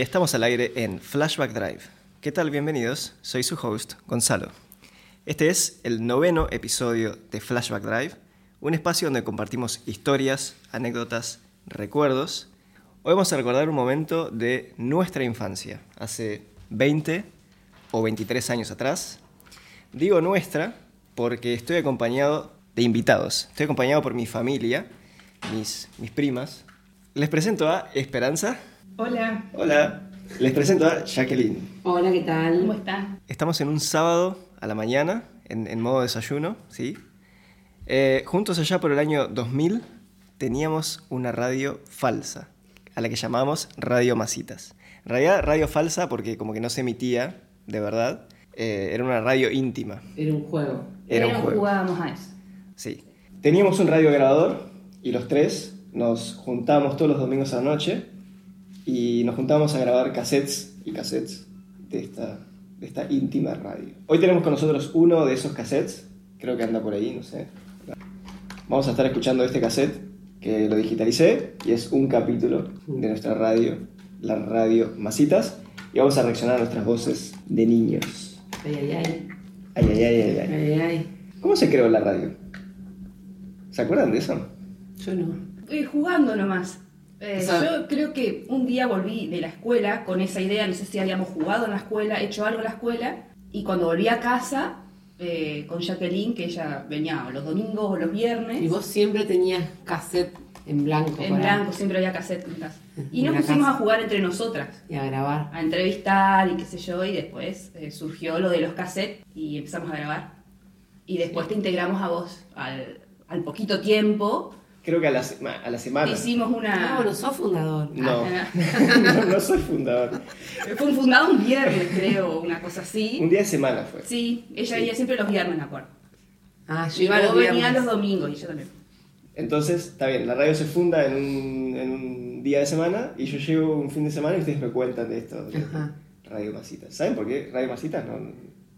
Estamos al aire en Flashback Drive. ¿Qué tal? Bienvenidos. Soy su host, Gonzalo. Este es el noveno episodio de Flashback Drive, un espacio donde compartimos historias, anécdotas, recuerdos. Hoy vamos a recordar un momento de nuestra infancia, hace 20 o 23 años atrás. Digo nuestra porque estoy acompañado de invitados. Estoy acompañado por mi familia, mis, mis primas. Les presento a Esperanza. Hola. Hola. Les presento a Jacqueline. Hola, ¿qué tal? ¿Cómo están? Estamos en un sábado a la mañana, en, en modo desayuno, ¿sí? Eh, juntos allá por el año 2000 teníamos una radio falsa, a la que llamábamos Radio Masitas. En realidad, radio falsa porque como que no se emitía de verdad, eh, era una radio íntima. Era un juego. Era un Pero juego. jugábamos a eso. Sí. Teníamos un radiograbador y los tres nos juntábamos todos los domingos a la noche y nos juntábamos a grabar cassettes y cassettes de esta, de esta íntima radio. Hoy tenemos con nosotros uno de esos cassettes, creo que anda por ahí, no sé. Vamos a estar escuchando este cassette que lo digitalicé y es un capítulo de nuestra radio, la radio Masitas, y vamos a reaccionar a nuestras voces de niños. Ay, ay, ay. Ay, ay, ay, ay, ay. Ay, ay. ¿Cómo se creó la radio? ¿Se acuerdan de eso? Yo no. Eh, jugando nomás. Eh, O sea- yo creo que un día volví de la escuela con esa idea, no sé si habíamos jugado en la escuela, hecho algo en la escuela, y cuando volví a casa eh, con Jacqueline, que ella venía los domingos o los viernes, Y vos siempre tenías cassette en blanco. en para- blanco, siempre había cassette en casa. Y nos pusimos casa. a jugar entre nosotras. Y a grabar. a entrevistar y qué sé yo, y después eh, surgió lo de los cassettes y empezamos a grabar. Y después te integramos a vos al, al poquito tiempo. Creo que a la, sema- a la semana. Hicimos una... bueno, sos fundador. No. Ah, no, no soy fundador. Fue un fundado un viernes, creo, una cosa Un así. día de semana fue. Sí, ella iba siempre los viernes, me acuerdo. Ah, yo iba los vos venías viernes. los domingos y yo también. Entonces, está bien, la radio se funda en un, en un día de semana y yo llego un fin de semana y ustedes me cuentan de esto. de Ajá. Radio Masitas. ¿Saben por qué Radio Masitas? No,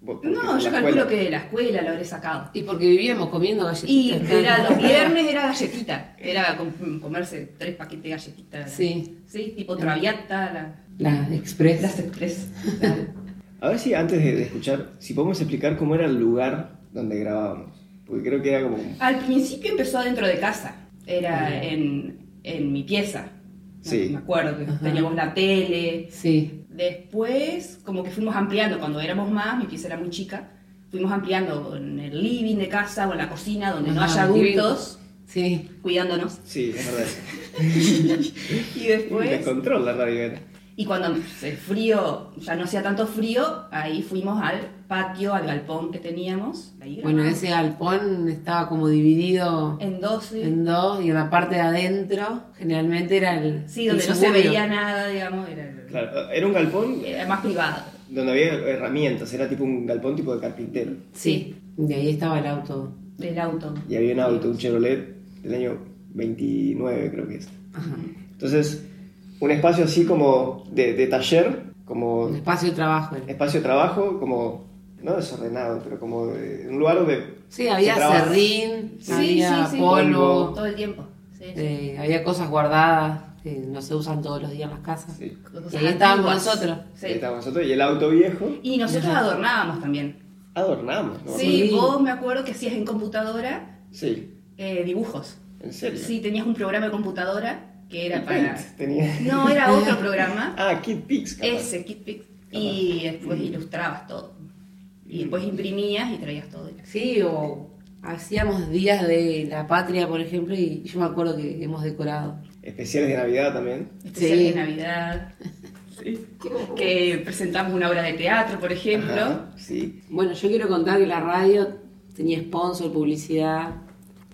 porque No, yo escuela- calculo que de la escuela lo habré sacado. Y porque vivíamos comiendo Y galletitas. era, los viernes era galletita, era com- comerse tres paquetes de galletitas. Sí. Sí, tipo traviata, la, La Express. las express. A ver si antes de, de escuchar, si podemos explicar cómo era el lugar donde grabábamos. Porque creo que era como... Al principio empezó adentro de casa, era en, en mi pieza. Sí. Me acuerdo que Ajá. teníamos la tele. Sí. Después, como que fuimos ampliando, cuando éramos más, mi pieza era muy chica, fuimos ampliando en el living de casa o en la cocina, donde no haya adultos Sí. cuidándonos. Sí, es verdad. Y después, descontrol la radio era. Y cuando el frío, ya no hacía tanto frío, ahí fuimos al patio, al galpón que teníamos. Ahí Bueno, ese galpón estaba como dividido En 12. en dos y en la parte de adentro generalmente era el. Sí, donde el no se veía nada, digamos, era, Claro, era un galpón era más privado. donde había herramientas, era tipo un galpón tipo de carpintero. Sí. Y ahí estaba el auto. Del auto. Y había un auto, un Chevrolet del año 29 creo que es. Ajá. Entonces, un espacio así como de, de taller, como Un espacio de trabajo. era. espacio de trabajo, como, no desordenado, pero como de- un lugar donde... Sí, había serrín, Sí, había sí, sí. polvo, Todo el tiempo. Sí, sí. eh, había cosas guardadas que no se usan todos los días en las casas. Y ahí estábamos nosotros. Sí. Ahí estábamos nosotros y el auto viejo Y nosotros Ajá. adornábamos también. adornamos, ¿no? Sí, Sí. vos me acuerdo que hacías en computadora Sí, eh, dibujos. en serio. Sí, tenías un programa de computadora que era para... Tenía... No, era otro programa. Ah, Kid Pix. Ese, KitPix. Y después ilustrabas todo. Y después imprimías y traías todo. Sí, o hacíamos días de la patria, por ejemplo, y yo me acuerdo que hemos decorado. Especiales de Navidad también. Especial Sí. de Navidad. Que presentamos una obra de teatro, por ejemplo. Ajá, sí. Bueno, yo quiero contar que la radio tenía sponsor, publicidad,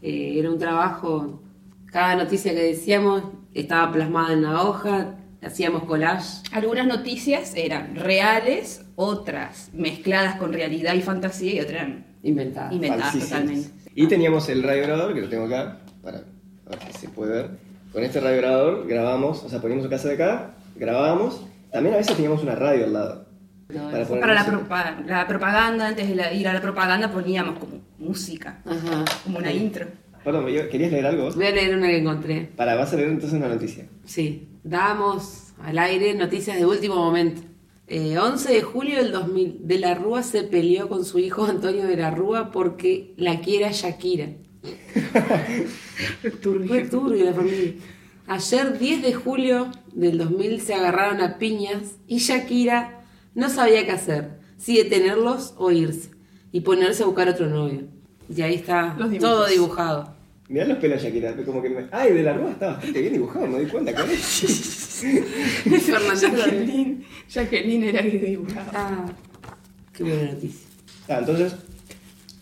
eh, era un trabajo, cada noticia que decíamos estaba plasmada en la hoja, hacíamos collage. Algunas noticias eran reales, otras mezcladas con realidad y fantasía y otras eran Inventada. inventadas Falsísimas. totalmente. Y teníamos el radiograbador, que lo tengo acá, para a ver si se puede ver. Con este radiograbador grabamos, o sea, poníamos un casa de acá, grabábamos. También a veces teníamos una radio al lado. No, Para Para la, propa- la propaganda, antes de la- ir a la propaganda poníamos como música, Ajá. como una intro. Perdón, ¿yo- ¿querías leer algo? vos? Voy a leer una que encontré. Para, vas a leer entonces una noticia. Sí. Damos al aire noticias de último momento. Eh, 11 de julio del 2000, De la Rúa se peleó con su hijo Antonio de la Rúa porque la quiera Shakira. Fue turbio la familia. Ayer, 10 de julio del 2000, se agarraron a piñas y Shakira no sabía qué hacer, si detenerlos o irse y ponerse a buscar otro novio. Y ahí está todo dibujado. Mirá los pelos de Shakira, como que me... Ay, de la rúa está bastante bien dibujado, me doy cuenta, claro. Fernando Jacqueline, era que dibujaba. Ah, qué buena noticia. Ah, entonces,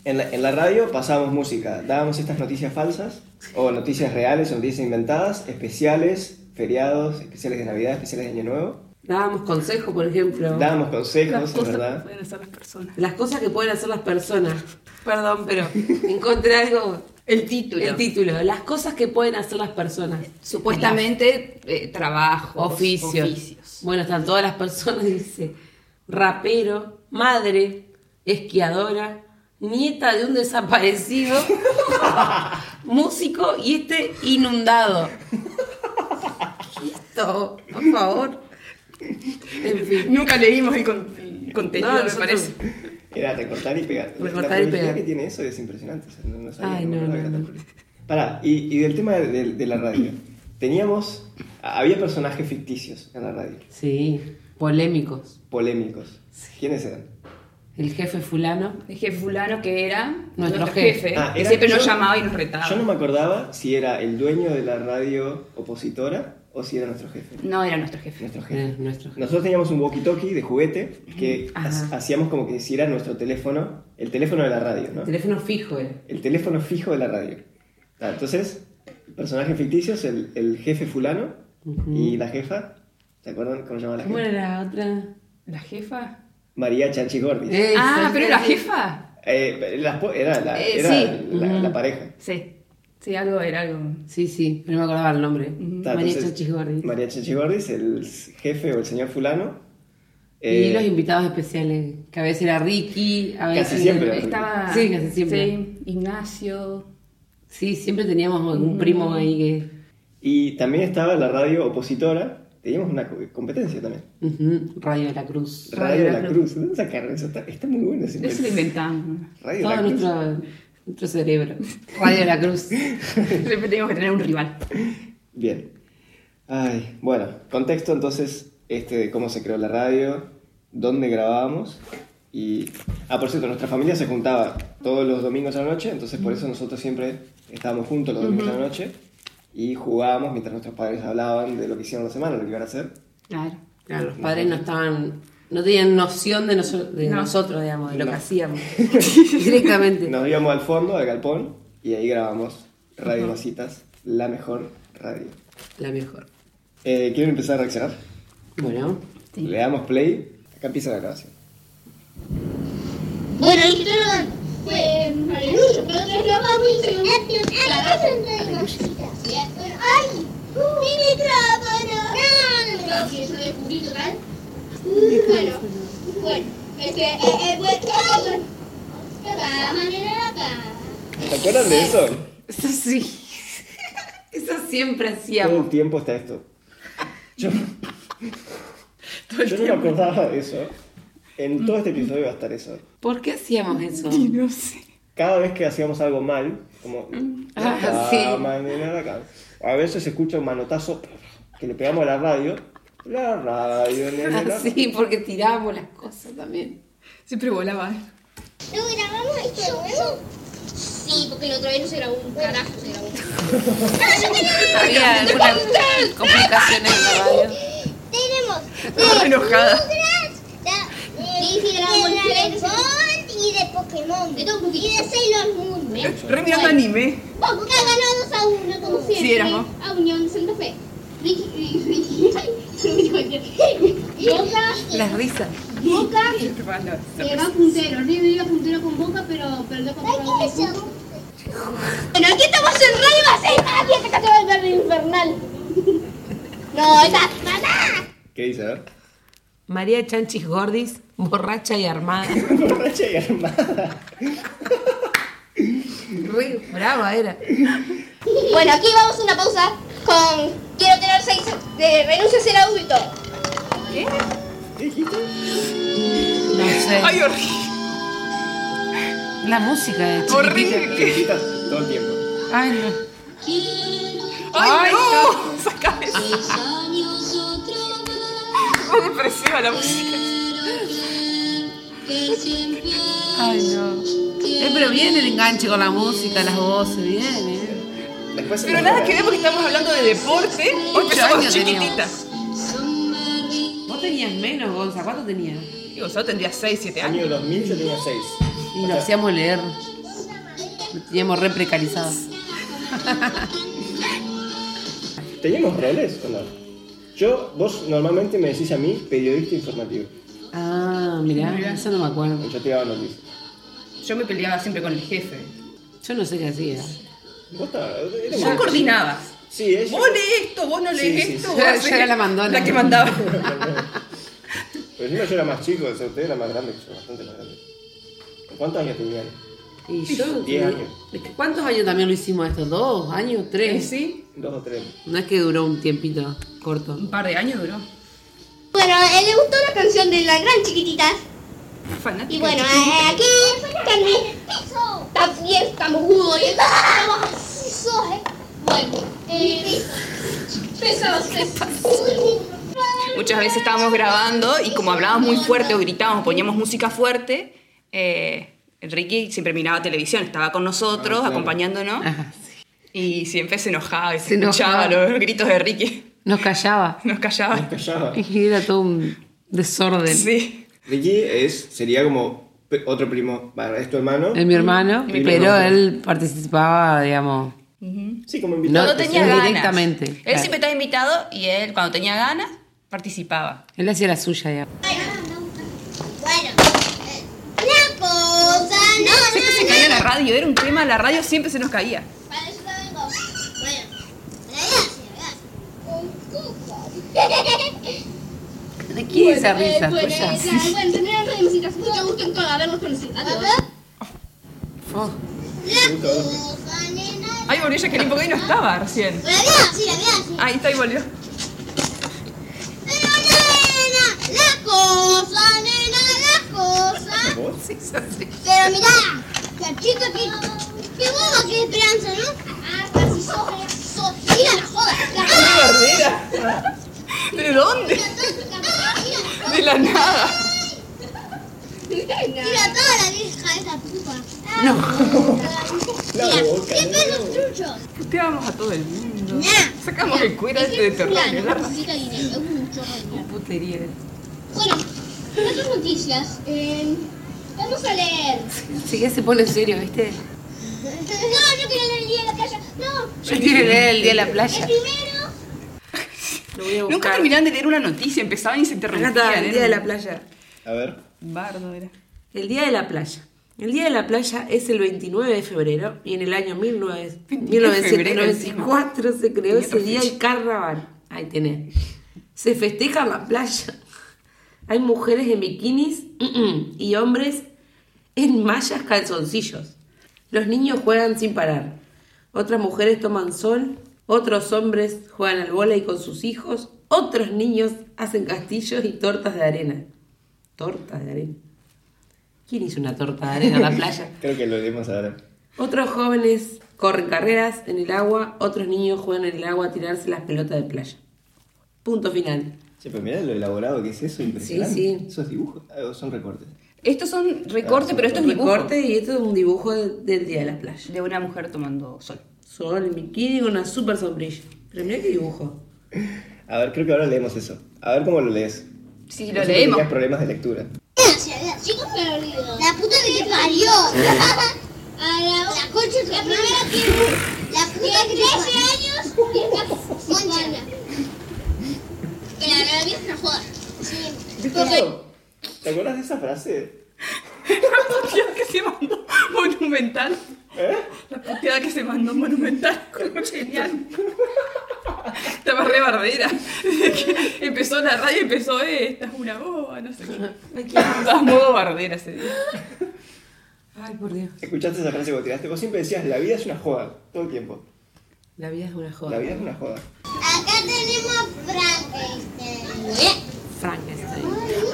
en la, en la radio pasábamos música, dábamos estas noticias falsas, o noticias reales, o noticias inventadas, especiales, feriados, especiales de Navidad, especiales de Año Nuevo. Dábamos consejos, por ejemplo. Dábamos Las consejos, es cosas que verdad. pueden hacer las personas. Las cosas que pueden hacer las personas. Perdón, pero encontré algo. El título. El título. Las cosas que pueden hacer las personas. Supuestamente, eh, trabajos, Oficios. oficios. Bueno, están todas las personas, dice. Rapero, madre, esquiadora, nieta de un desaparecido, músico y este inundado. ¿Qué es esto? Por favor. En fin. Nunca leímos el, con- el contenido, No, me nosotros- parece. Era recortar y pegar. Recortar la y publicidad pegar. que tiene eso es impresionante. o sea, no, no sabía, Ay, no, no, que era tan no. prolijo. Pará, y, y del tema de, de- de la radio. Teníamos... Había personajes ficticios en la radio, Sí, polémicos. polémicos. ¿Quiénes eran? El jefe fulano. El jefe fulano que era Nuestro nuestro, jefe. jefe, Ah, que era- siempre nos yo- llamaba y nos retaba. Yo no me acordaba si era el dueño de la radio opositora o si era nuestro jefe. No era nuestro jefe. Nuestro jefe. Eh, nuestro jefe. Nosotros teníamos un walkie-talkie de juguete que Ajá. hacíamos como que si era nuestro teléfono, el teléfono de la radio, ¿no? Teléfono fijo era. El teléfono fijo de la radio. Ah, entonces, personajes ficticios, el, el jefe fulano y la jefa. ¿Se acuerdan cómo se llamaba la ¿Cómo jefa? era la otra? ¿La jefa? María Chanchi Gordi. Eh, ah, pero la jefa. Eh, la era la, Eh, era sí. la, Ujú. la pareja. Sí. Sí, algo era algo. Sí, sí, pero no me acordaba el nombre. Ta, María entonces, Chachis Gordi. María Chanchi Gordis, el jefe o el señor fulano. Y Eh, los invitados especiales, que a veces era Ricky, a veces... Casi siempre era Estaba. Sí, casi siempre. Sí, Ignacio. Sí, siempre teníamos algún primo ahí que... Y también estaba la radio opositora. Teníamos una co- competencia también. Radio de la Cruz. Radio de la Cruz. ¿Dónde sacaron eso? Está, está muy bueno ese Eso lo inventamos. Radio de Todo la Cruz. nuestro, nuestro cerebro. Radio de la Cruz. Siempre tenemos que tener un rival. Bien. Ay, bueno, contexto entonces este de cómo se creó la radio, dónde grabábamos y... Ah, por cierto, nuestra familia se juntaba todos los domingos a la noche, entonces por eso nosotros siempre estábamos juntos los domingos a la noche y jugábamos mientras nuestros padres hablaban de lo que hicieron la semana, lo que iban a hacer. Claro. Claro, los padres no estaban... No tenían noción de, noso- de No. nosotros, digamos, de lo No. que hacíamos. Directamente. Nos íbamos al fondo, al galpón, y ahí grabamos Radio Masitas, la mejor radio. La mejor. Eh, ¿Quieren empezar a reaccionar? Bueno, Sí. Le damos play, acá empieza la grabación. Bueno, el titular fue Aleluya, pero lo la ¡Ay! ¡Mi micrófono! No, no, no, de purito tal. Bueno, bueno, este, eh, eh, bueno, acá, manera acá. ¿Se acuerdan de eso? eso sí. Eso siempre Todo hacíamos. el tiempo está esto. Yo, yo no me acordaba de eso. En todo este episodio va a estar eso. ¿Por qué hacíamos eso? No sé. Cada vez que hacíamos algo mal, como... Ah, sí. manera de acá. A veces se escucha un manotazo que le pegamos a la radio. La radio, Ah, sí, porque tirábamos las cosas también. Siempre volaba. ¿Lo grabamos esto nuevo? Sí, porque la otra vez no se grabó un carajo, se grabó. ¡No, yo quería decir Había algunas complicaciones en la radio. Tenemos enojada. Sí, sí, grabamos de Dragon Ball y de Pokémon. De todo un. Y de Sailor Moon. mirando anime. Boca ganó 2 a 1, como siempre. Sí, éramos. A Unión Santa Fe. Ricky, Ricky, ay, Boca, Las risas. Boca, eh, va puntero. River iba puntero con Boca, pero perdió con Boca. Bueno, aquí estamos en Radio Bacena. Y acá te va el verde infernal. No, esa mamá. ¿Qué dice? A ver. María Chanchis Gordis, borracha y armada. Borracha y armada. Re brava era. Bueno, aquí vamos a una pausa con Quiero tener seis de renuncia a ser adulto. ¿Qué? ¿Qué dijiste? No sé. Ay, horrible. La música de chiquitita. Horrible. Chiquitita todo el tiempo. Ay, no. Ay, Ay, no. Saca eso. Depresiva la música. Ay, no. Eh, pero viene el enganche con la música, las voces, viene. Después Pero nos nada que ver porque estamos hablando de deporte. Hoy Ocho empezamos años chiquititas. Vos tenías menos, Gonza. ¿Cuánto tenías? Digo, solo tendría 6, 7 años. Año 2000 yo tenía 6. Y lo hacíamos leer. Lo teníamos re precarizado. ¿Teníamos roles o no? Yo, vos normalmente me decís a mí periodista informativo. Ah, mirá, Mirá. eso no me acuerdo. Yo te daba noticias. Yo me peleaba siempre con el jefe. Yo no sé qué hacía. Vos estabas. Vos coordinabas. Sí, ella. Vos lees esto, vos no lees Sí, sí, esto. sí. vos Yo- era la mandona. La que mandaba. Pero encima yo era más chico, o sea, usted era más grande que yo, bastante más grande. ¿Cuántos años tenían? Y yo. Diez años. Es que ¿Cuántos años también lo hicimos esto? ¿Dos años? Eh, ¿Tres? Sí, Dos o tres. No es que duró un tiempito corto. un par de años duró. Bueno, él le gustó la canción de la gran chiquitita. Fanática. Y bueno, aquí también, también estamos y estamos así. Bueno, eh, pesados, Muchas veces estábamos grabando y como hablábamos muy fuerte o gritábamos, poníamos música fuerte, eh, Ricky siempre miraba televisión, estaba con nosotros, Ah, acompañándonos, Ajá, sí. y siempre se enojaba y se, Se escuchaba enojaba. los gritos de Ricky. Nos callaba. Nos callaba. Callaba. Y era todo un desorden. Sí. Ricky es, sería como otro primo. Es tu hermano. Es mi hermano, pero él participaba, digamos. Sí, como No, invitado. Cuando tenía sí, ganas. directamente, Él claro. siempre estaba invitado y él cuando tenía ganas participaba. Él hacía la suya, digamos. Bueno, eh, la cosa no, Siempre se caía la radio, era un tema, la radio siempre se nos caía. Para eso vengo. Bueno, gracias, ¿De quién es esa risa Bueno, tuya? eh, bueno, tener radio música, mucho gusto en todo habernos conocido. Adiós. Oh, La cosa, nena. Ay, volvió Jacqueline porque hoy no estaba recién. La vida, sí, la vida, sí. Ahí está y volvió. Pero nena, la cosa, nena, la cosa. ¿Vos? sí, es así. Pero mirá, la chica que. Qué boba que esperanza, ¿no? Ah, casi sos, sos. Mira la joda. La joda. ¿De dónde? La nada. Mira toda la vieja esa puta. No. La Mira, boca, qué ¿no? pelos truchos. Puteábamos a todo el mundo. Sacamos el cuero este de no es un dinero. Putería. Bueno, en otras noticias, eh, vamos a leer. Sí que se pone en serio, ¿viste? No, yo quería leer el día de la playa. No, Yo quiero leer el día de la el playa. primero. Lo voy a Nunca terminaban de leer una noticia, empezaban y se Acá interrumpían. está, el día de la playa. A ver. Bardo era. El Día de la Playa. El Día de la Playa es el 29 de febrero y en el año 19 29 de febrero 1994 se creó ese día el carnaval. Ahí tenés. Se festeja en la playa. Hay mujeres en bikinis y hombres en mallas calzoncillos. Los niños juegan sin parar. Otras mujeres toman sol. Otros hombres juegan al vóley con sus hijos. Otros niños hacen castillos y tortas de arena. Tortas de arena. ¿Quién hizo una torta de arena en la playa? Creo que lo leemos ahora. Otros jóvenes corren carreras en el agua, otros niños juegan en el agua a tirarse las pelotas de playa. Punto final. Che, pero mirá lo elaborado que es eso, impresionante. sí. ¿Esos dibujos? Ah, ¿o son recortes? Estos son recortes, pero esto es dibujo. recorte y esto es un dibujo de- del día de la playa. De una mujer tomando sol. Sol en bikini con una super sombrilla. Pero mira qué dibujo. A ver, creo que ahora leemos eso. A ver cómo lo lees. Sí, lo leemos. Tenías problemas de lectura. Chicos, la puta que te parió. A la, la concha la primera que la puta que 13 años y está moncha. Que la joda. Sí. Porque ¿Te acuerdas de esa frase? La que se mandó monumental. ¿Eh? La puteada que se mandó monumental. Como genial. Estaba re que empezó la radio empezó, eh, esta es una boba, no sé qué. Estaba modo bardera ese día. Ay, por Dios. ¿Escuchaste esa frase que vos tiraste? Vos siempre decías, la vida es una joda, todo el tiempo. La vida es una joda. La vida es una joda. Acá tenemos Frankenstein. Frankenstein.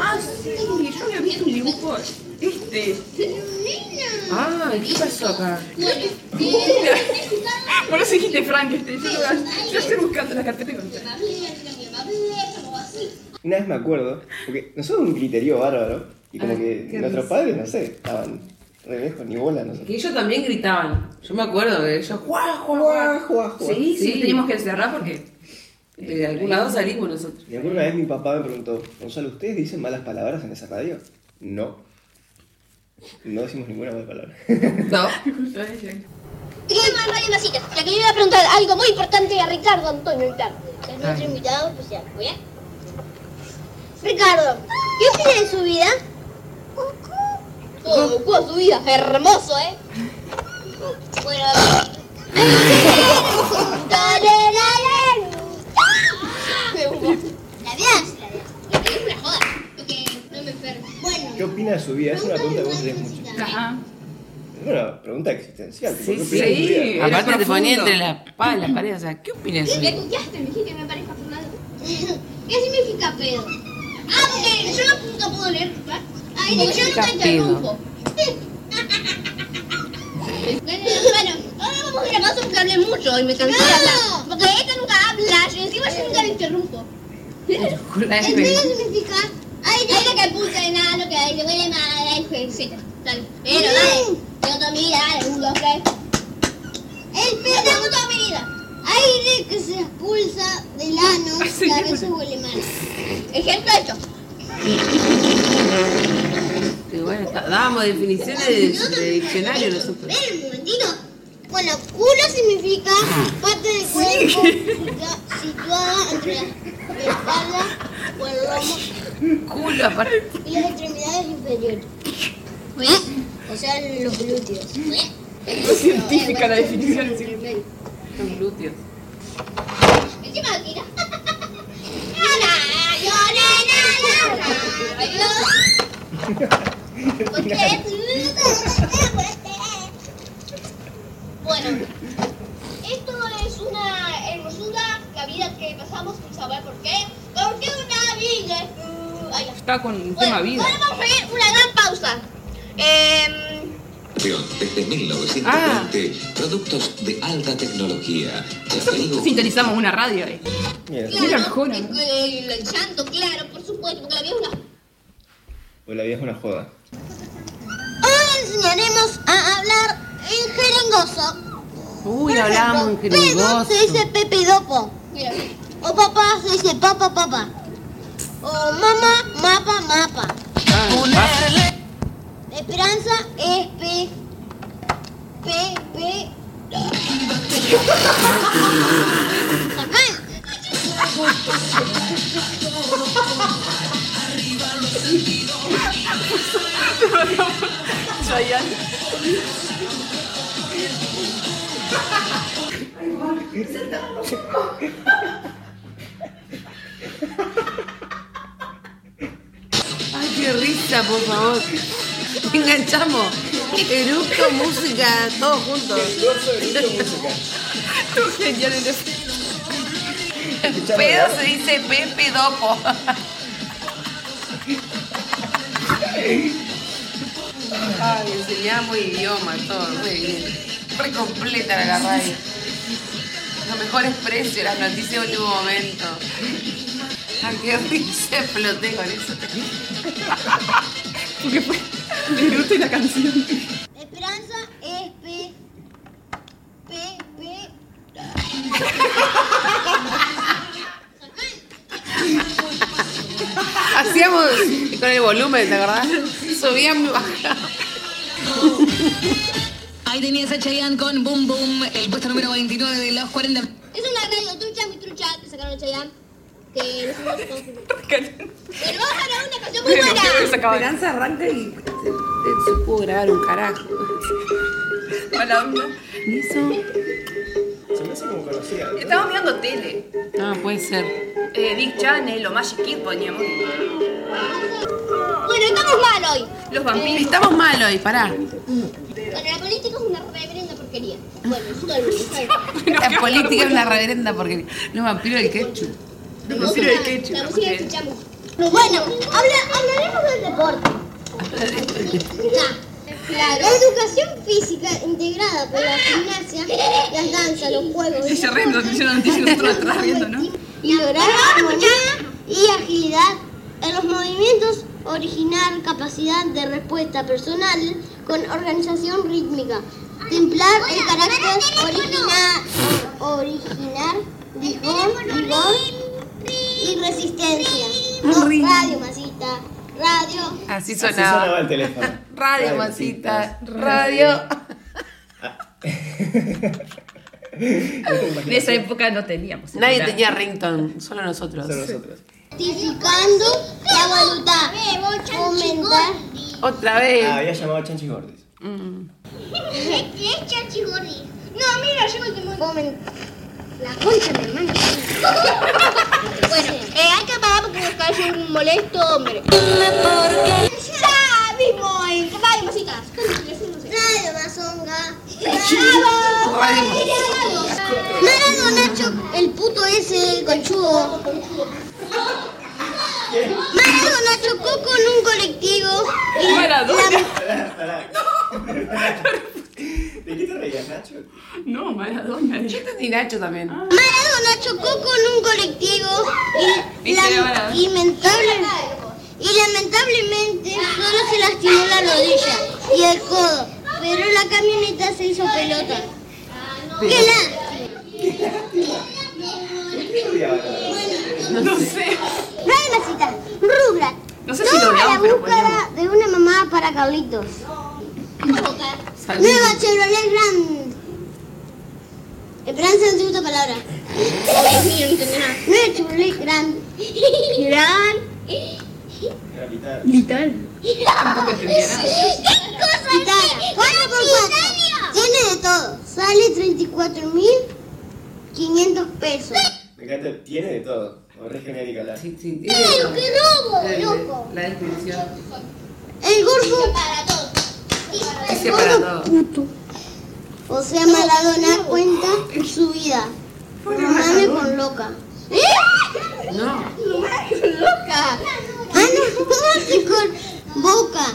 Ah, sí, yo había visto un dibujo. Este. Ah, ¿qué pasó acá? Por eso dijiste Frankenstein. Yo yo estoy buscando la carpeta encontré. Una vez me acuerdo, porque nosotros un criterio bárbaro, y como Ah, que nuestros padres, no sé, estaban re lejos, ni bola, no sé. Que ellos también gritaban. Yo me acuerdo de ellos. ¡Juá, juá, Juá. Sí, sí, Sí. teníamos que encerrar porque. De algún lado salimos nosotros. Me acuerdo una vez mi papá me preguntó, Gonzalo, ¿ustedes dicen malas palabras en esa radio? No. No decimos ninguna mala palabra. No. ¿Qué más radio Masitas? Ya que le iba a preguntar algo muy importante a Ricardo Antonio Vitar, que es nuestro invitado especial. ¿Muy bien? Ricardo, ¿qué opina de su vida? Oh, Goku, su vida, hermoso, ¿eh? Bueno. La vida es la vida. Es una joda. Lo que no me enfermo. Bueno. ¿Qué opina de su vida? Es una pregunta que vos haces mucho. Ajá. Es una pregunta existencial. tipo, Sí, ¿qué sí. opinas de tu vida? Era Aparte te profundo. ponía entre la espada y la pared. O sea, ¿qué opinas de Me eso? cuqueaste, me dijiste que me Fernando. ¿Qué significa pedo? Ah, porque yo no, no puedo leer, ¿verdad? Ay, yo nunca significa interrumpo. bueno, ahora vamos a ir a paso porque hablé mucho y me cansé de hablar. Porque esta nunca habla y encima yo nunca la interrumpo. ¿El pedo significa? Ay, ay, lo que puse, nada, lo que hay, le huele mal, etc. Pero dale. Yo también, dale, un, dos, tres. El pedo. No tengo mi vida. Aire que se expulsa del ano sí, a veces huele mal. Ejemplo hecho. Que bueno, está- dábamos definiciones de, de diccionario nosotros. Espera un momentito. Bueno, culo significa parte del cuerpo situa- situada entre la espalda o el lomo Culo, aparte. y las extremidades inferiores. O sea, los glúteos. Es científica la definición. Los glúteos. Bueno, esto es una hermosura, la vida que pasamos sin saber por qué. ¿Por qué una vida? Está con un Bueno, tema vida. ahora vamos a ir una gran pausa. Eh, Desde 1920, productos de alta tecnología. Sintonizamos una radio ahí. Mira, Mira, claro, el, el, el llanto, claro, por supuesto, porque la vida es una pues la vida es una joda. Hoy enseñaremos a hablar en jeringoso. Uy, Por hablábamos en ejemplo, Pedo se dice jeringoso. Pepe y Dopo. O papá se dice papa, papá. O mamá, mapa, mapa. Ah, Esperanza es P. P, P. Qué risa, por favor. Enganchamos. Eructo, música, todo junto. Tú genial. Pedo se dice Pepe Dopo. Ay, enseñamos idioma, todo, muy bien. Re completa la radio. Los mejores precios, las noticias de último momento. Ay, risa, exploté con eso. Porque fue y la canción. Esperanza es P. P, P. Hacíamos con el volumen, ¿te acordás? Subíamos y bajábamos. Ahí tenías a Chayanne con Boom Boom, el puesto número 29 de los 40. Es una radio trucha, mi trucha, que sacaron a Chayanne. Que los hemos Unidos. Pero vamos a grabar una canción muy buena. Esperanza arranca y se, se pudo grabar un carajo. Mala onda. ¿Y eso? Se me hace como conocida. Estamos mirando tele. Ah, puede ser. Eh, Big Channel o Magic Kid poníamos. Bueno, estamos mal hoy. Los vampiros. Estamos mal hoy, pará. Bueno, la política es una reverenda porquería. Bueno, eso todo el mundo sabe. La política es una reverenda porque los vampiros del ketchup. Escuchamos. Bueno, habla- hablaremos del deporte. La educación física integrada por la gimnasia, las danzas, los juegos. Sí, se ríen, nos hicieron noticia y nosotros atrás viendo, ¿no? Y lograr armonía y agilidad en los movimientos, originar capacidad de respuesta personal con organización rítmica, templar el carácter original, original, vigor, vigor y resistencia. No, radio, masita, radio. Así Así sonaba el teléfono. Radio, masita. Radio. En esa época no teníamos. Nadie tenía ringtone, solo nosotros. Son nosotros. Certificando la voluntad. Otra vez. Ah, había llamado a Chanchi Gordis. Mm. ¿Qué es Chachi Gordi? No, mira, yo me tengo Fomentar. La concha de hermano. bueno, eh, hay que parar porque me cae un molesto hombre. Ya mismo, en Radio Masitas. Radio Mazonga. ¡Bravo! Maradona Nacho, el puto ese conchudo. Maradona chocó con un colectivo. y Maradona. la- No, Maradona. Yo entendí Nacho también. Maradona chocó con un colectivo y, lamentable- y lamentablemente solo se lastimó la rodilla y el codo, pero la camioneta se hizo pelota. ¿Qué la? ¿Qué a No sé. Trae la cita. Rubrat. No sé si lo Toda la búsqueda de una mamá para Carlitos. Nueva Chevrolet Grand. Esperanza palabra. No entendí nada. Nueva Chevrolet Grand. Grand. Capital. Tampoco entendía nada. ¿Qué cosa Italia. 4 por 4 Tiene de todo. Sale 34.500 pesos. Me encanta, tiene de todo. O re genérica la. Sí, sí. ¡Pero qué robo, El- loco! La descripción. El gordo. Para todo. Ese para todo. puto. O sea, Maradona cuenta su vida. Romane con loca. ¿Eh? No. Romane con loca. Ah, no, con boca.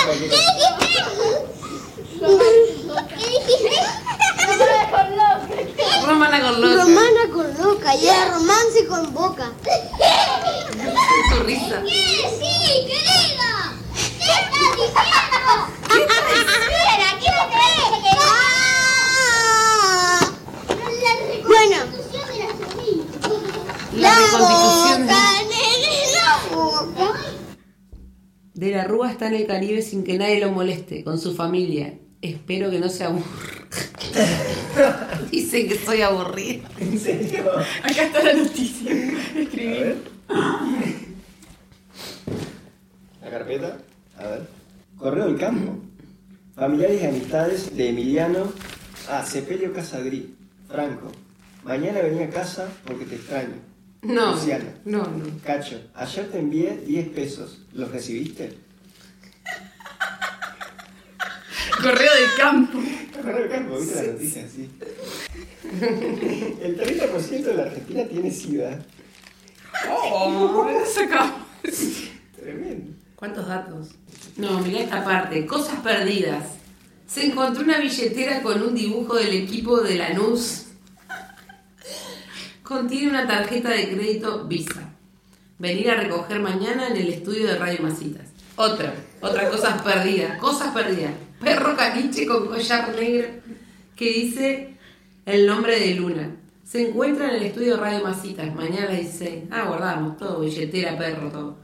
¿Qué dijiste? ¿Qué dijiste? Romana con loca. Romana con loca. Romana con loca y era romance con boca. Su risa. ¿Qué? Sí, ¿qué diga? ¿Qué estás diciendo? ¿Qué estás diciendo? ¿Qué Ah. Bueno, La la reconstitución de- la. De la Rúa está en el Caribe sin que nadie lo moleste, con su familia. Espero que no se aburra. Dicen que soy aburrida. ¿En serio? Acá está la noticia. Escribí. La carpeta. A ver. Correo del campo. Familiares y amistades de Emiliano a Sepelio Casagrí. Franco. Mañana venía a casa porque te extraño. No. Luciana. No, no. Cacho, ayer te envié 10 pesos. ¿Los recibiste? Correo del campo. Correo del campo, ¿viste la noticia? Sí. El 30% de la Argentina tiene SIDA. Oh, sacamos. Tremendo. ¿Cuántos datos? No, mirá esta parte. Cosas perdidas. Se encontró una billetera con un dibujo del equipo de Lanús. Contiene una tarjeta de crédito Visa. Venir a recoger mañana en el estudio de Radio Masitas. Otra, otra cosas perdidas. Cosas perdidas. Perro caniche con collar negro que dice el nombre de Luna. Se encuentra en el estudio de Radio Masitas. Mañana 16. Ah, guardamos todo. Billetera, perro, todo.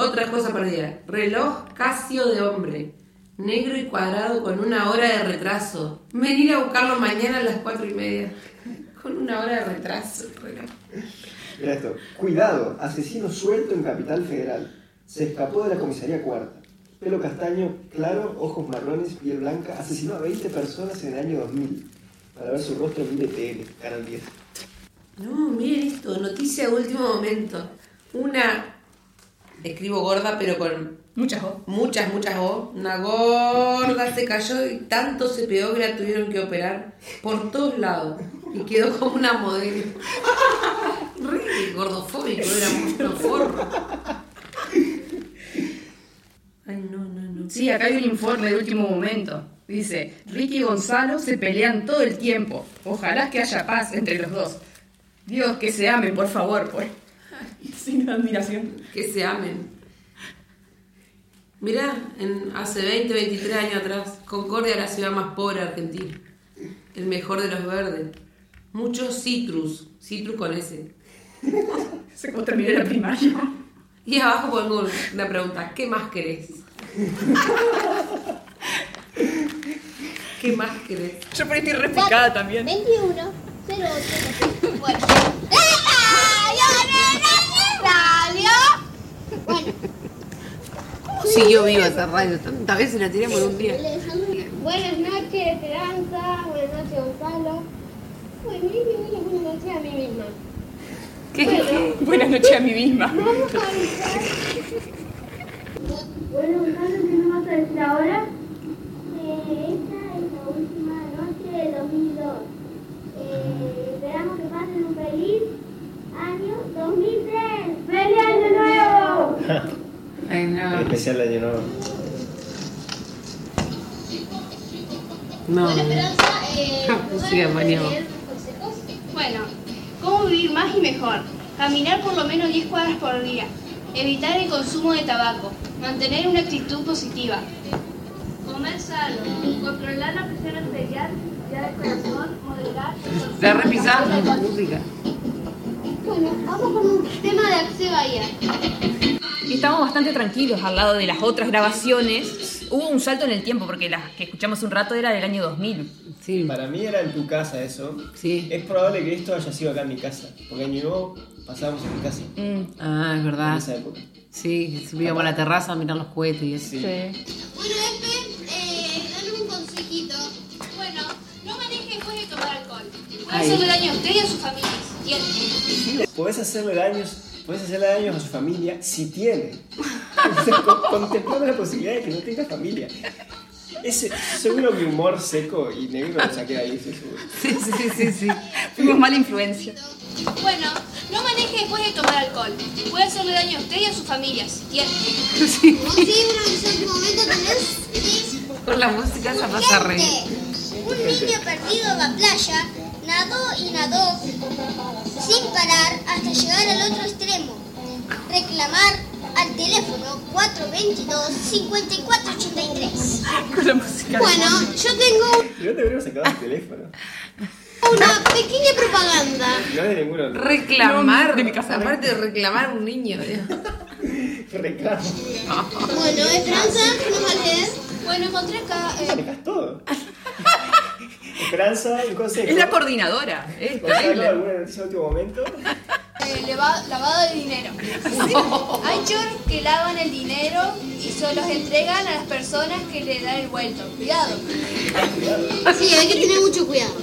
Otra cosa perdida. Reloj Casio de hombre. Negro y cuadrado con una hora de retraso. Venir a buscarlo mañana a las cuatro y media. Con una hora de retraso. el reloj. Mira esto. Cuidado, asesino suelto en Capital Federal. Se escapó de la comisaría cuarta. Pelo castaño, claro, ojos marrones, piel blanca. Asesinó a 20 personas en el año 2000. Para ver su rostro en BTL, Canal 10. No, miren esto. Noticia de último momento. Una. Escribo gorda, pero con Muchas O. Muchas, muchas O. Una gorda se cayó y tanto se pegó que la tuvieron que operar por todos lados. Y quedó como una modelo. Re gordofóbico, era mucho forro. Ay, no, no, no. Sí, acá hay un informe de último momento. Dice, Ricky y Gonzalo se pelean todo el tiempo. Ojalá que haya paz entre los dos. Dios, que se amen, por favor, pues. sin admiración. Que se amen. Mirá, en, hace 20, 23 años atrás, Concordia era la ciudad más pobre de Argentina. El mejor de los verdes. Muchos citrus, citrus con ese. Se como terminé la primaria. Y abajo pongo una pregunta, ¿qué más querés? ¿Qué más querés? Yo por ahí estoy repicada también. 21, 08, 08. Bueno. ¿Cómo siguió viva esa radio? Tantas veces la tiramos en un día. Buenas noches, Esperanza. Buenas noches, Gonzalo. Buenas noches a mí misma. ¿Qué? Bueno, Buenas noches a mí misma. vamos a avisar. Bueno, Gonzalo, ¿qué nos vas a decir ahora? Eh, esta es la última noche de 2002. Eh, esperamos que pasen un feliz año 2003. ¡Feliz! Especial de año nuevo. No. Bueno, Esperanza, eh. Bueno, ¿cómo vivir más y mejor? Caminar por lo menos 10 cuadras por día. Evitar el consumo de tabaco. Mantener una actitud positiva. Comer sano. Controlar la presión arterial, ya del corazón, moderar. La repisada la música. Bueno, vamos con un tema de Axel Bahía. Y estábamos bastante tranquilos al lado de las otras grabaciones. Hubo un salto en el tiempo porque las que escuchamos un rato era del año 2000. Sí, Para mí era en tu casa eso. sí. Es probable que esto haya sido acá en mi casa. Porque año nuevo pasábamos en mi casa. Mm, Ah, es En verdad. esa época. Sí, subíamos a la terraza a mirar los cohetes y eso. Sí. sí. Bueno, este, eh, dale un consejito. Bueno, no maneje después de tomar alcohol. Puede hacerle daño a usted y a sus familias. ¿Entiende? Podés hacerle daños, podés hacerle daños a su familia si tiene. O sea, con- Contemplando la posibilidad de que no tenga familia. Ese, seguro mi humor seco y negro lo saqué ahí. Sí, sí, sí, sí. Fuimos mala influencia. Bueno, no maneje después de tomar alcohol. Puede hacerle daño a usted y a sus familias. ¿Entiende? sí. ¿Vos sí, en este momento tenés? Sí. Con la música se pasa a reír. Un niño perdido en la playa nadó y nadó sin parar hasta llegar al otro extremo. Reclamar al teléfono 422-5483. Con la música. Bueno, yo tengo ¿De dónde habríamos sacado el teléfono? una pequeña propaganda. No de ninguno. Reclamar. No, de mi casa. Aparte de reclamar a un niño. Reclamo. Bueno, Esperanza, ¿nos va a leer? Bueno, encontré acá. eh, todo. Esperanza, un consejo. Es la coordinadora. Es Gonzalo, terrible. ¿alguna noticia de último momento? eh, leva- lavado de dinero. Hay choros que lavan el dinero y se los entregan a las personas que le dan el vuelto. Cuidado. Sí, hay que tener mucho cuidado.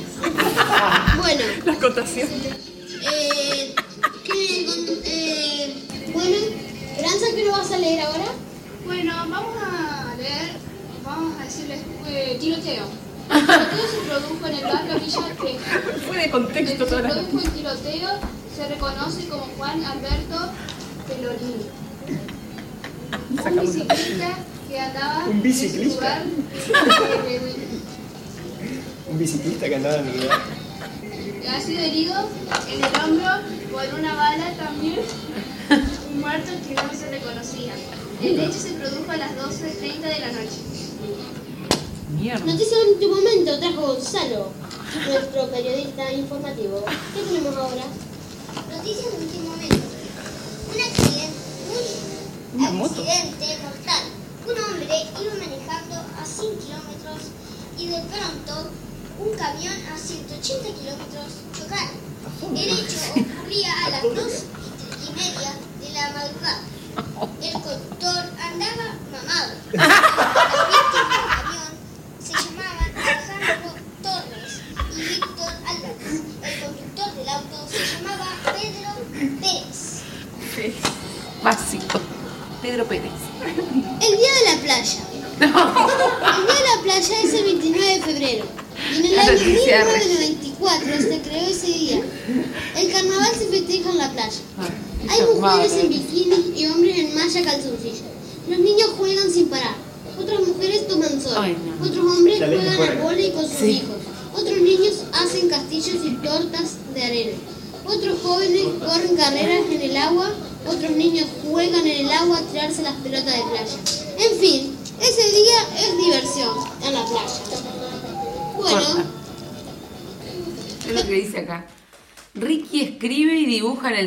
Bueno, La acotación. eh, ¿qué con- eh, bueno, Esperanza, ¿qué nos vas a leer ahora? Bueno, vamos a leer, vamos a decirles eh, tiroteo. Tiroteo se produjo en el bar Capilla Crespo. Fue de contexto que toda la produjo el tiroteo se reconoce como Juan Alberto Pelorini. Un biciclista que andaba ¿Un biciclista? en su lugar, Un biciclista que andaba en el lugar. ha sido herido en el hombro por una bala también. Un muerto que no se reconocía. El hecho se produjo a las 12.30 de la noche. Mierda. Noticias de último momento trajo Gonzalo, nuestro periodista informativo. ¿Qué tenemos ahora? Noticias de último momento. Un accidente, un accidente mortal. Un hombre iba manejando a 100 kilómetros y de pronto un camión a 180 kilómetros chocaron. El hecho ocurría a las 2 y media de la madrugada. El conductor andaba mamado.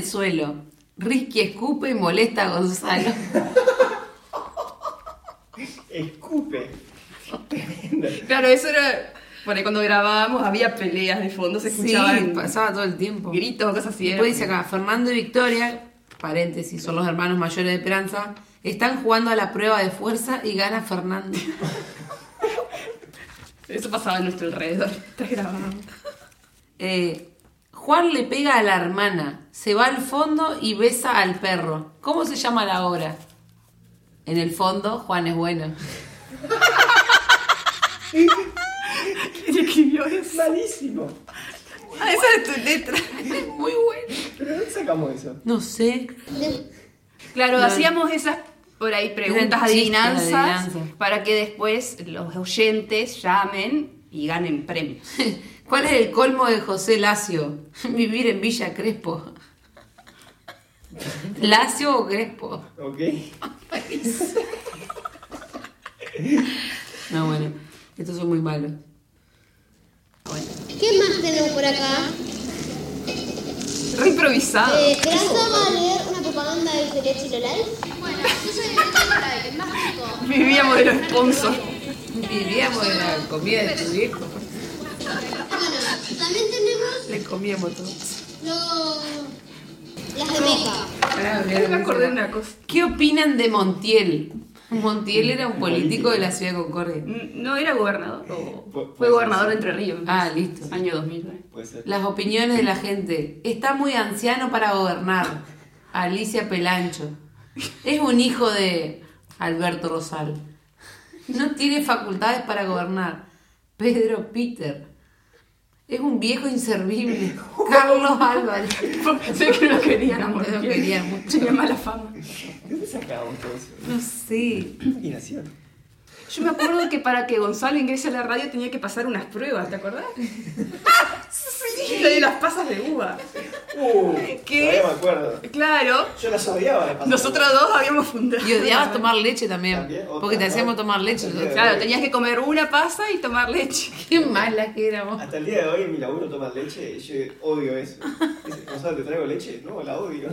el suelo. Ricky escupe y molesta a Gonzalo. Escupe. Tremendo. Claro, eso era. Por ahí cuando grabábamos había peleas de fondo, se Sí, escuchaban pasaba todo el tiempo. gritos, cosas así. Después dice acá, Fernando y Victoria, paréntesis, son los hermanos mayores de Esperanza, están jugando a la prueba de fuerza y gana Fernando. Eso pasaba a nuestro alrededor. mientras grabábamos. Eh, Juan le pega a la hermana, se va al fondo y besa al perro. ¿Cómo se llama la obra? En el fondo, Juan es bueno. ¿Quién escribió eso? Malísimo. Ah, esa es tu letra. Es muy bueno. ¿Pero de dónde sacamos eso? No sé. Claro, No. hacíamos esas por ahí preguntas, adivinanzas, adivinanzas. para que después los oyentes llamen y ganen premios. ¿Cuál es el colmo de José Lacio? Vivir en Villa Crespo. ¿Lacio o Crespo? Ok. No, bueno, estos son muy malos. ¿Qué más tenemos por acá? Re improvisado. Eh, Esperanza va a leer una propaganda del Cerechi Lolal. Vivíamos de los sponsors. Vivíamos de la comida de tu viejo. Bueno, también tenemos Le comíamos todo. los... las de Me acordé una cosa. ¿Qué opinan de Montiel? Montiel era un político de la ciudad de Concordia. ¿No era gobernador? ¿O Pu- fue gobernador de. Entre Ríos? Ah, listo. Año 2000. ¿no? Puede ser. Las opiniones de la gente. Está muy anciano para gobernar. Alicia Pelancho. Es un hijo de Alberto Rosal. No tiene facultades para gobernar. Pedro Peter. Es un viejo inservible. Carlos Álvarez. Sé que lo querían No, lo querían mucho. Tenía mala fama. ¿De dónde sacamos todo eso? No sé. Imaginación. Yo me acuerdo que para que Gonzalo ingrese a la radio tenía que pasar unas pruebas, ¿te acordás? sí, la de las pasas de uva. Uh, ¿Qué? todavía me acuerdo. Claro, Yo las odiaba de pasar. nosotros dos habíamos fundado. Y odiabas tomar leche también. También, otra Porque te hacíamos tomar leche. Claro, tenías que comer una pasa y tomar leche. Qué mala que éramos. Hasta el día de hoy en mi laburo toman leche yo odio eso. Dice, Gonzalo, ¿te traigo leche? No, la odio.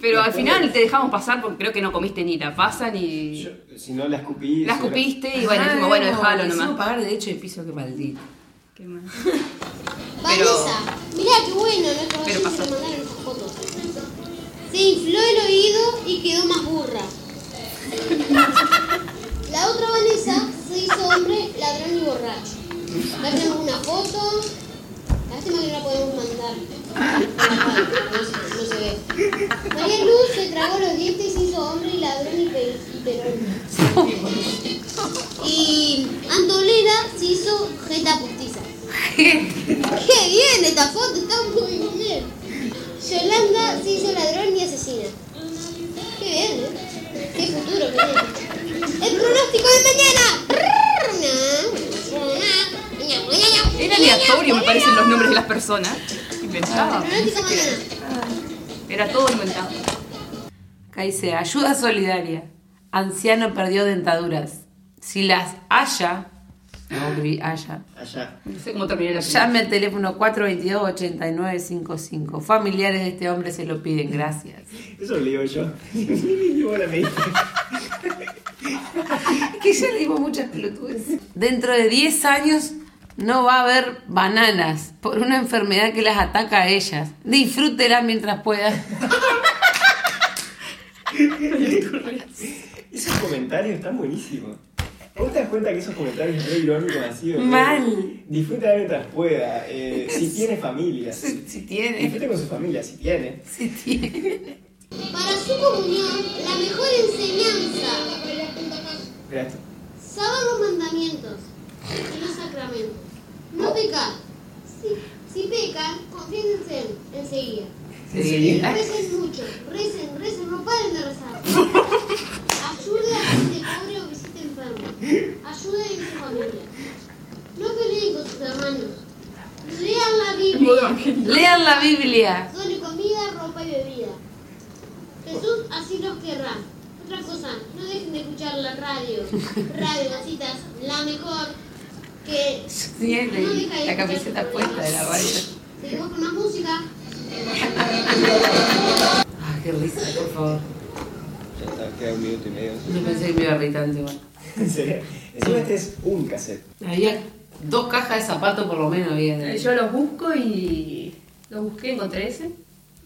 Pero al final te dejamos pasar porque creo que no comiste ni la pasa ni... yo, si no la escupí. La escupiste y bueno, Ah, dijimos, bueno, no, déjalo nomás. pagar de piso, qué maldito. Qué mal. Vanessa, mirá qué bueno, nuestros Pero oyentes pasó. nos mandaron esas fotos. Se infló el oído y quedó más burra. La otra Vanessa se hizo hombre, ladrón y borracho. Acá tenemos una foto. Lástima que no la podemos mandar. No se, se ve. María Luz se tragó los dientes y se hizo hombre, ladrón y pe- y perón. Y Antolera se hizo jeta ¡Qué bien! Esta foto está muy bien. Yolanda se hizo ladrón y asesina. ¡Qué bien, eh! ¡Qué futuro que tiene! ¡El pronóstico de mañana! Era aleatorio, me parecen los nombres de las personas. El Inventado. pronóstico de mañana. Era todo inventado. Acá dice, ayuda solidaria. Anciano perdió dentaduras. Si las haya, no haya, Allá. No sé cómo terminé la llame al teléfono 422-8955. Familiares de este hombre se lo piden, gracias. Eso lo digo yo. Y ahora me dice. que ya le dimos muchas pelotudes. Dentro de 10 años no va a haber bananas por una enfermedad que las ataca a ellas. Disfrútela mientras pueda. Esos comentarios están buenísimos. ¿Vos te das cuenta que esos comentarios re irónicos así? de- Mal. Disfruta mientras pueda. eh, si tiene familia. Si, si tiene, Disfrute con su familia, si tiene. si tiene. Para su comunión, la mejor enseñanza. Saber los mandamientos. y los sacramentos. No pecar. Si, si pecan, confiésense enseguida. Sí. Recen mucho, recen, recen, no paren de rezar. Ayude a gente pobre o visite enfermo. Ayude a su familia. No peleen con sus hermanos. Lean la Biblia. Lean la Biblia. Done comida, ropa y bebida. Jesús así los querrá. Otra cosa, no dejen de escuchar la radio. Radio Gasitas, la mejor. Que Tiene no deja de la camiseta puesta de la radio. Seguimos con la música. Ah, qué risa, por favor. Ya está, queda un minuto y medio. Yo pensé que me iba a reír tanto igual. ¿En serio? Encima este es un cassette. Había dos cajas de zapatos por lo menos. Había. Yo los busco y los busqué, encontré ese.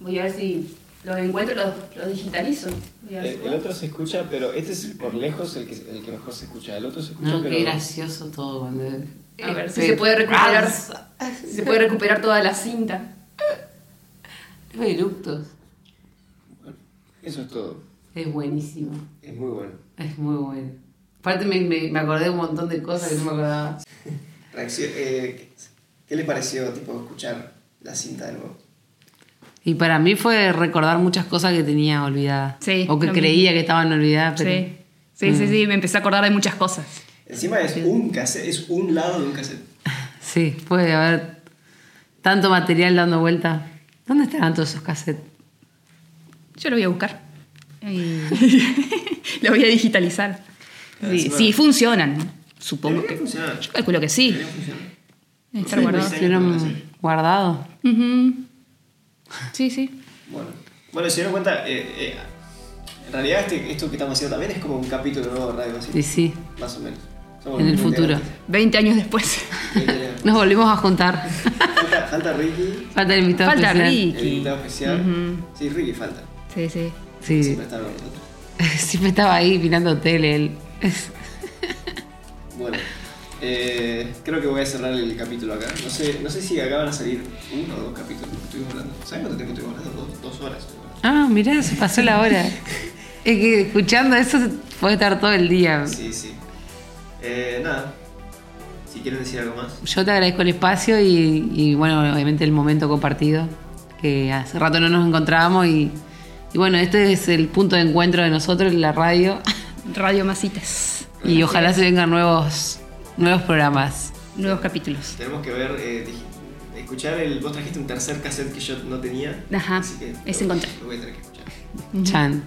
Voy a ver si los encuentro los, los digitalizo. Ver El, otro se escucha, pero este es por lejos el que, el que mejor se escucha. El otro se escucha, No, pero... qué gracioso todo cuando. A ver si Pe- se puede recuperar. Si se puede recuperar toda la cinta. Los eructos. Eso es todo. Es buenísimo. Es muy bueno. Es muy bueno. Aparte me, me, me acordé de un montón de cosas que no me acordaba. Reacción- eh, ¿qué, le pareció tipo escuchar la cinta de nuevo? Y para mí fue recordar muchas cosas que tenía olvidadas. Sí, O que creía que estaban olvidadas, pero... Sí. Sí, sí, sí, me empecé a acordar de muchas cosas. Encima es un cassette, es un lado de un cassette. Sí, puede haber tanto material dando vuelta. ¿Dónde estarán todos esos cassettes? Yo lo voy a buscar. Y lo voy a digitalizar. Sí, sí, funcionan. Supongo que. funcionar. Yo calculo que sí. Estar Sí, guardados. sí. ¿Estuvieron guardados? Ujú. Sí, sí. Bueno, bueno, si se dieron cuenta, eh, eh, en realidad este, esto que estamos haciendo también es como un capítulo nuevo de Radio así, Sí, sí. más o menos. Somos En el futuro. elegantes. 20 años después. Años. Nos volvimos a juntar. falta, falta Ricky, Falta el invitado Falta especial. el Ricky. invitado especial. Sí, Ricky falta. Sí, sí. Sí. Siempre nosotros. Siempre estaba ahí mirando tele. él. Bueno, eh, creo que voy a cerrar el capítulo acá. No sé, no sé si acá van a salir uno o dos capítulos. Estuvimos hablando. ¿Sabes cuánto tiempo estuvimos hablando? Dos, dos horas. Ah, mirá, se pasó la hora. Es que escuchando eso puede estar todo el día. Sí, sí. Eh, nada. Si quieres decir algo más. Yo te agradezco el espacio y, y, bueno, obviamente el momento compartido, que hace rato no nos encontrábamos y, y bueno, este es el punto de encuentro de nosotros en la radio Radio Masitas. y ojalá se vengan nuevos, nuevos programas. Nuevos capítulos. Tenemos que ver, eh, escuchar el. Vos trajiste un tercer cassette que yo no tenía. Ajá, Así que ese lo- encontré. Lo voy a tener que escuchar. Chan.